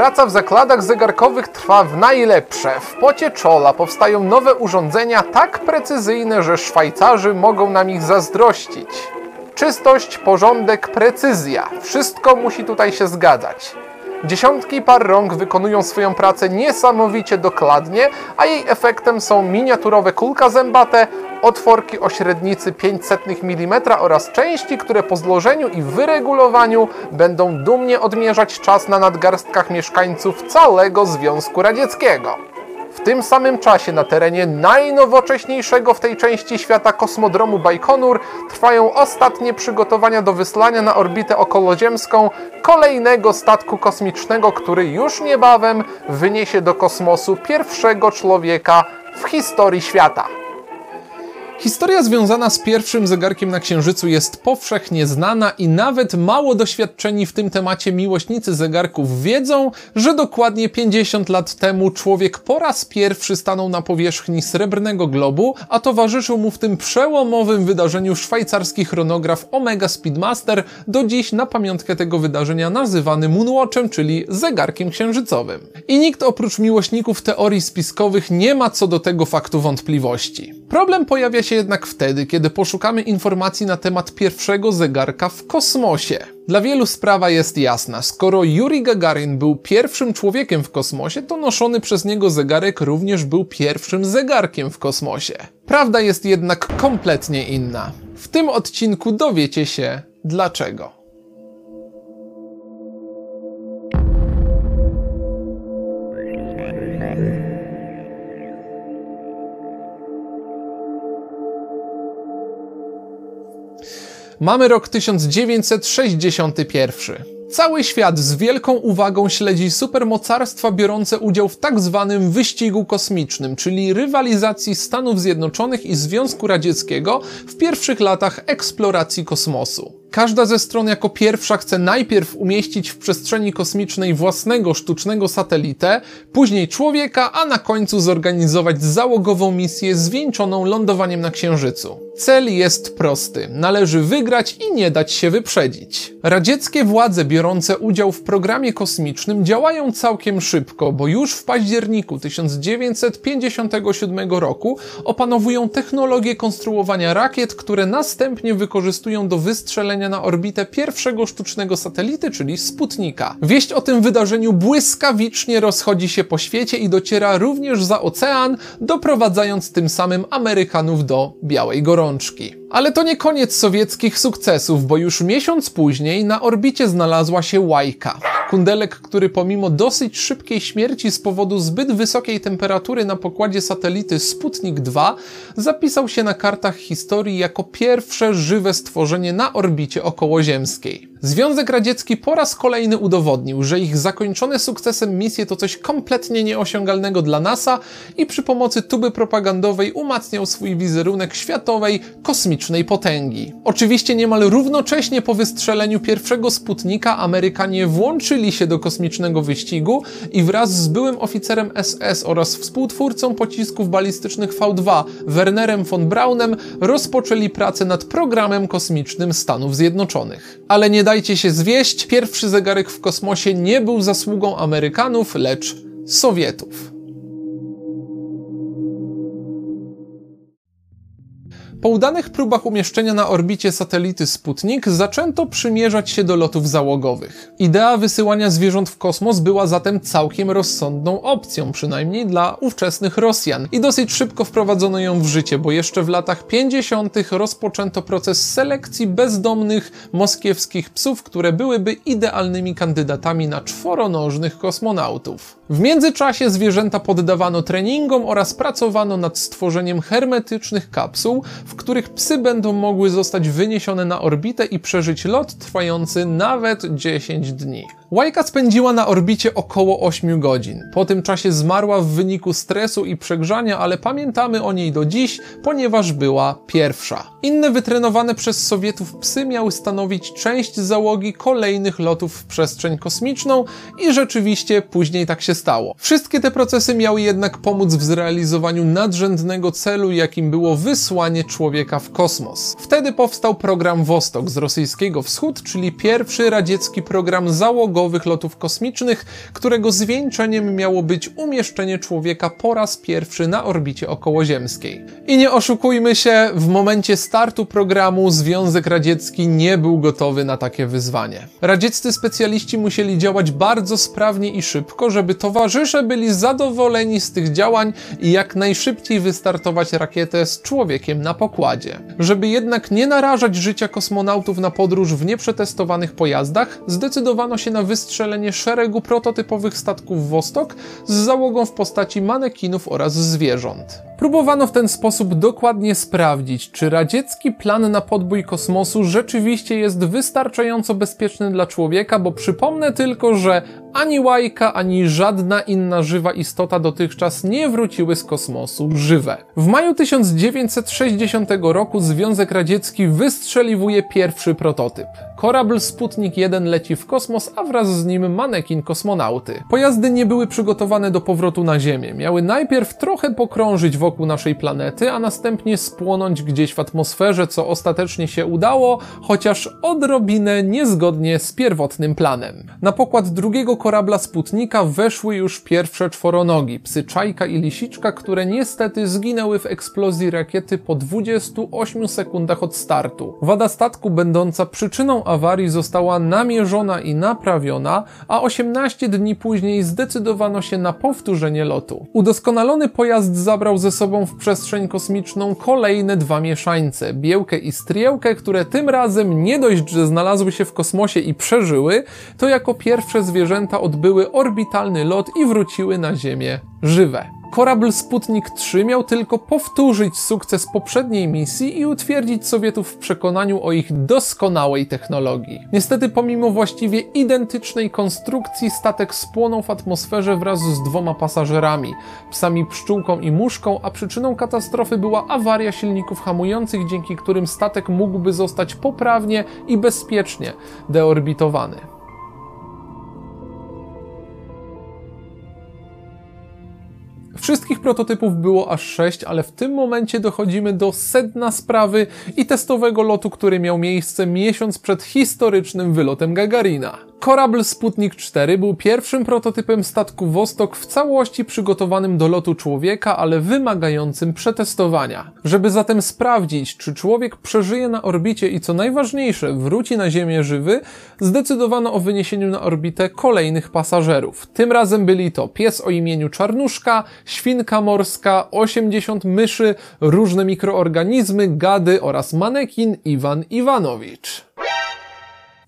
Praca w zakładach zegarkowych trwa w najlepsze. W pocie czola powstają nowe urządzenia tak precyzyjne, że Szwajcarzy mogą nam ich zazdrościć. Czystość, porządek, precyzja. Wszystko musi tutaj się zgadzać. Dziesiątki par rąk wykonują swoją pracę niesamowicie dokładnie, a jej efektem są miniaturowe kulka zębate, otworki o średnicy 500 mm oraz części, które po złożeniu i wyregulowaniu będą dumnie odmierzać czas na nadgarstkach mieszkańców całego Związku Radzieckiego. W tym samym czasie na terenie najnowocześniejszego w tej części świata kosmodromu Bajkonur trwają ostatnie przygotowania do wysłania na orbitę okoloziemską kolejnego statku kosmicznego, który już niebawem wyniesie do kosmosu pierwszego człowieka w historii świata. Historia związana z pierwszym zegarkiem na Księżycu jest powszechnie znana i nawet mało doświadczeni w tym temacie miłośnicy zegarków wiedzą, że dokładnie 50 lat temu człowiek po raz pierwszy stanął na powierzchni srebrnego globu, a towarzyszył mu w tym przełomowym wydarzeniu szwajcarski chronograf Omega Speedmaster, do dziś na pamiątkę tego wydarzenia nazywany Moonwatchem, czyli zegarkiem księżycowym. I nikt oprócz miłośników teorii spiskowych nie ma co do tego faktu wątpliwości. Problem pojawia się jednak wtedy, kiedy poszukamy informacji na temat pierwszego zegarka w kosmosie. Dla wielu sprawa jest jasna. Skoro Yuri Gagarin był pierwszym człowiekiem w kosmosie, to noszony przez niego zegarek również był pierwszym zegarkiem w kosmosie. Prawda jest jednak kompletnie inna. W tym odcinku dowiecie się dlaczego. Mamy rok 1961. Cały świat z wielką uwagą śledzi supermocarstwa biorące udział w tak zwanym wyścigu kosmicznym, czyli rywalizacji Stanów Zjednoczonych i Związku Radzieckiego w pierwszych latach eksploracji kosmosu. Każda ze stron jako pierwsza chce najpierw umieścić w przestrzeni kosmicznej własnego sztucznego satelitę, później człowieka, a na końcu zorganizować załogową misję zwieńczoną lądowaniem na Księżycu. Cel jest prosty. Należy wygrać i nie dać się wyprzedzić. Radzieckie władze biorące udział w programie kosmicznym działają całkiem szybko, bo już w październiku 1957 roku opanowują technologię konstruowania rakiet, które następnie wykorzystują do wystrzelenia na orbitę pierwszego sztucznego satelity, czyli Sputnika. Wieść o tym wydarzeniu błyskawicznie rozchodzi się po świecie i dociera również za ocean, doprowadzając tym samym Amerykanów do białej gorączki. Ale to nie koniec sowieckich sukcesów, bo już miesiąc później na orbicie znalazła się Łajka. Kundelek, który pomimo dosyć szybkiej śmierci z powodu zbyt wysokiej temperatury na pokładzie satelity Sputnik 2 zapisał się na kartach historii jako pierwsze żywe stworzenie na orbicie okołoziemskiej. Związek Radziecki po raz kolejny udowodnił, że ich zakończone sukcesem misje to coś kompletnie nieosiągalnego dla NASA i przy pomocy tuby propagandowej umacniał swój wizerunek światowej, kosmicznej potęgi. Oczywiście niemal równocześnie po wystrzeleniu pierwszego Sputnika Amerykanie włączyli się do kosmicznego wyścigu i wraz z byłym oficerem SS oraz współtwórcą pocisków balistycznych V2 Wernerem von Braunem rozpoczęli pracę nad programem kosmicznym Stanów Zjednoczonych. Ale nie dajcie się zwieść, pierwszy zegarek w kosmosie nie był zasługą Amerykanów, lecz Sowietów. Po udanych próbach umieszczenia na orbicie satelity Sputnik zaczęto przymierzać się do lotów załogowych. Idea wysyłania zwierząt w kosmos była zatem całkiem rozsądną opcją, przynajmniej dla ówczesnych Rosjan. I dosyć szybko wprowadzono ją w życie, bo jeszcze w latach 50. rozpoczęto proces selekcji bezdomnych moskiewskich psów, które byłyby idealnymi kandydatami na czworonożnych kosmonautów. W międzyczasie zwierzęta poddawano treningom oraz pracowano nad stworzeniem hermetycznych kapsuł, w których psy będą mogły zostać wyniesione na orbitę i przeżyć lot trwający nawet 10 dni. Łajka spędziła na orbicie około 8 godzin. Po tym czasie zmarła w wyniku stresu i przegrzania, ale pamiętamy o niej do dziś, ponieważ była pierwsza. Inne wytrenowane przez Sowietów psy miały stanowić część załogi kolejnych lotów w przestrzeń kosmiczną i rzeczywiście później tak się stało. Wszystkie te procesy miały jednak pomóc w zrealizowaniu nadrzędnego celu, jakim było wysłanie człowieka w kosmos. Wtedy powstał program Wostok z rosyjskiego Wschód, czyli pierwszy radziecki program lotów kosmicznych, którego zwieńczeniem miało być umieszczenie człowieka po raz pierwszy na orbicie okołoziemskiej. I nie oszukujmy się, w momencie startu programu Związek Radziecki nie był gotowy na takie wyzwanie. Radzieccy specjaliści musieli działać bardzo sprawnie i szybko, żeby towarzysze byli zadowoleni z tych działań i jak najszybciej wystartować rakietę z człowiekiem na pokładzie. Żeby jednak nie narażać życia kosmonautów na podróż w nieprzetestowanych pojazdach, zdecydowano się na wystrzelenie szeregu prototypowych statków Wostok z załogą w postaci manekinów oraz zwierząt. Próbowano w ten sposób dokładnie sprawdzić, czy radziecki plan na podbój kosmosu rzeczywiście jest wystarczająco bezpieczny dla człowieka, bo przypomnę tylko, że ani łajka, ani żadna inna żywa istota dotychczas nie wróciły z kosmosu żywe. W maju 1960 roku Związek Radziecki wystrzeliwuje pierwszy prototyp. Korabl Sputnik 1 leci w kosmos, a wraz z nim manekin kosmonauty. Pojazdy nie były przygotowane do powrotu na Ziemię. Miały najpierw trochę pokrążyć wokół naszej planety, a następnie spłonąć gdzieś w atmosferze, co ostatecznie się udało, chociaż odrobinę niezgodnie z pierwotnym planem. Na pokład drugiego korabla Sputnika weszły już pierwsze czworonogi, psy Czajka i Lisiczka, które niestety zginęły w eksplozji rakiety po 28 sekundach od startu. Wada statku będąca przyczyną awarii została namierzona i naprawiona, a 18 dni później zdecydowano się na powtórzenie lotu. Udoskonalony pojazd zabrał ze sobą w przestrzeń kosmiczną kolejne dwa mieszańce, Biełkę i Striełkę, które tym razem nie dość, że znalazły się w kosmosie i przeżyły, to jako pierwsze zwierzęta odbyły orbitalny lot i wróciły na Ziemię żywe. Korabl Sputnik 3 miał tylko powtórzyć sukces poprzedniej misji i utwierdzić Sowietów w przekonaniu o ich doskonałej technologii. Niestety, pomimo właściwie identycznej konstrukcji, statek spłonął w atmosferze wraz z dwoma pasażerami, psami pszczółką i muszką, a przyczyną katastrofy była awaria silników hamujących, dzięki którym statek mógłby zostać poprawnie i bezpiecznie deorbitowany. Wszystkich prototypów było aż 6, ale w tym momencie dochodzimy do sedna sprawy i testowego lotu, który miał miejsce miesiąc przed historycznym wylotem Gagarina. Korabl Sputnik 4 był pierwszym prototypem statku Vostok w całości przygotowanym do lotu człowieka, ale wymagającym przetestowania. Żeby zatem sprawdzić, czy człowiek przeżyje na orbicie i co najważniejsze, wróci na Ziemię żywy, zdecydowano o wyniesieniu na orbitę kolejnych pasażerów. Tym razem byli to pies o imieniu Czarnuszka, świnka morska, 80 myszy, różne mikroorganizmy, gady oraz manekin Iwan Iwanowicz.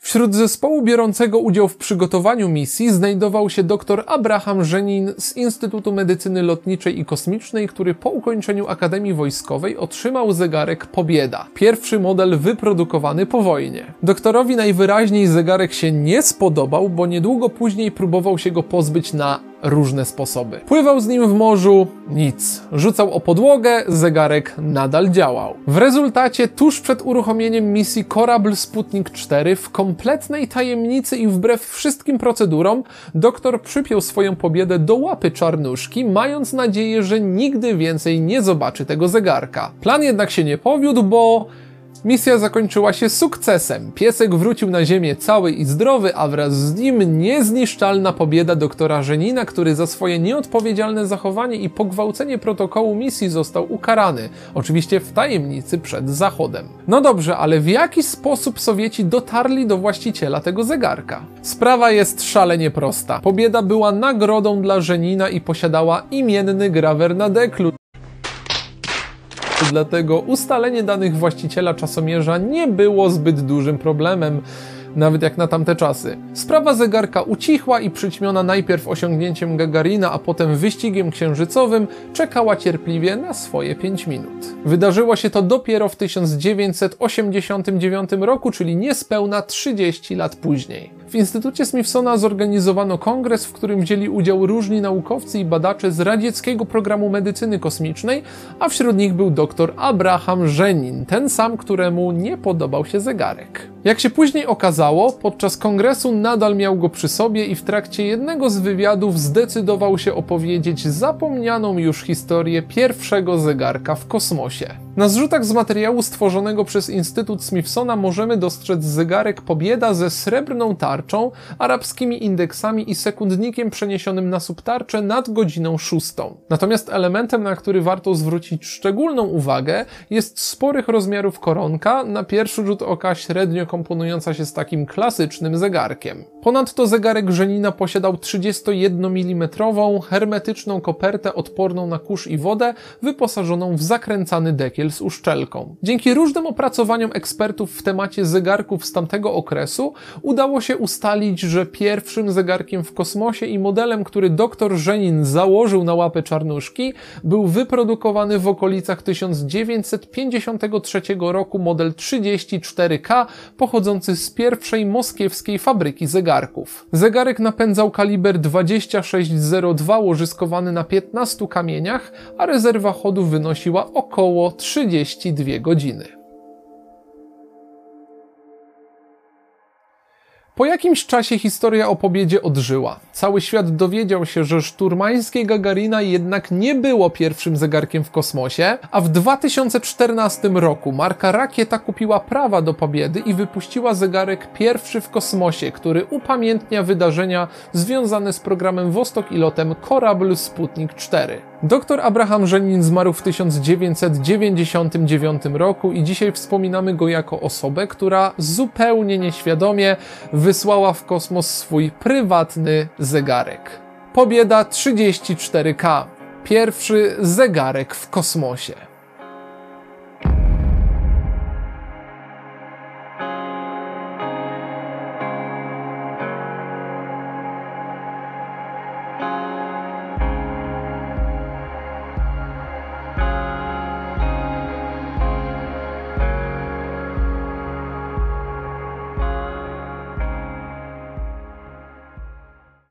Wśród zespołu biorącego udział w przygotowaniu misji znajdował się dr Abraham Żenin z Instytutu Medycyny Lotniczej i Kosmicznej, który po ukończeniu Akademii Wojskowej otrzymał zegarek Pobieda, pierwszy model wyprodukowany po wojnie. Doktorowi najwyraźniej zegarek się nie spodobał, bo niedługo później próbował się go pozbyć na różne sposoby. Pływał z nim w morzu, nic. Rzucał o podłogę, zegarek nadal działał. W rezultacie, tuż przed uruchomieniem misji Korabl Sputnik 4 w kompletnej tajemnicy i wbrew wszystkim procedurom, doktor przypiął swoją pobiedę do łapy czarnuszki, mając nadzieję, że nigdy więcej nie zobaczy tego zegarka. Plan jednak się nie powiódł, bo Misja zakończyła się sukcesem. Piesek wrócił na ziemię cały i zdrowy, a wraz z nim niezniszczalna pobieda doktora Żenina, który za swoje nieodpowiedzialne zachowanie i pogwałcenie protokołu misji został ukarany. Oczywiście w tajemnicy przed Zachodem. No dobrze, ale w jaki sposób Sowieci dotarli do właściciela tego zegarka? Sprawa jest szalenie prosta. Pobieda była nagrodą dla Żenina i posiadała imienny grawer na deklu dlatego ustalenie danych właściciela czasomierza nie było zbyt dużym problemem nawet jak na tamte czasy. Sprawa zegarka ucichła i przyćmiona najpierw osiągnięciem Gagarina, a potem wyścigiem księżycowym, czekała cierpliwie na swoje 5 minut. Wydarzyło się to dopiero w 1989 roku, czyli niespełna 30 lat później. W Instytucie Smithsona zorganizowano kongres, w którym wzięli udział różni naukowcy i badacze z radzieckiego programu medycyny kosmicznej, a wśród nich był dr Abraham Żenin, ten sam, któremu nie podobał się zegarek. Jak się później okazało, podczas kongresu nadal miał go przy sobie i w trakcie jednego z wywiadów zdecydował się opowiedzieć zapomnianą już historię pierwszego zegarka w kosmosie. Na zrzutach z materiału stworzonego przez Instytut Smithsona możemy dostrzec zegarek Pobieda ze srebrną tarczą, arabskimi indeksami i sekundnikiem przeniesionym na subtarczę nad godziną szóstą. Natomiast elementem, na który warto zwrócić szczególną uwagę, jest sporych rozmiarów koronka, na pierwszy rzut oka średnio komponująca się z takim klasycznym zegarkiem. Ponadto zegarek Żenina posiadał 31 mm hermetyczną kopertę odporną na kurz i wodę, wyposażoną w zakręcany dekiel z uszczelką. Dzięki różnym opracowaniom ekspertów w temacie zegarków z tamtego okresu udało się ustalić, że pierwszym zegarkiem w kosmosie i modelem, który dr Żenin założył na łapę czarnuszki, był wyprodukowany w okolicach 1953 roku model 34K pochodzący z pierwszej moskiewskiej fabryki zegarków. Zegarek napędzał kaliber 2602 łożyskowany na 15 kamieniach, a rezerwa chodu wynosiła około 32 godziny. Po jakimś czasie historia o pobiedzie odżyła. Cały świat dowiedział się, że szturmańskie Gagarina jednak nie było pierwszym zegarkiem w kosmosie, a w 2014 roku marka Rakieta kupiła prawa do pobiedy i wypuściła zegarek pierwszy w kosmosie, który upamiętnia wydarzenia związane z programem Wostok i lotem Korabl Sputnik 4. Dr Abraham Żenin zmarł w 1999 roku i dzisiaj wspominamy go jako osobę, która zupełnie nieświadomie wysłała w kosmos swój prywatny zegarek. Pobieda 34K. Pierwszy zegarek w kosmosie.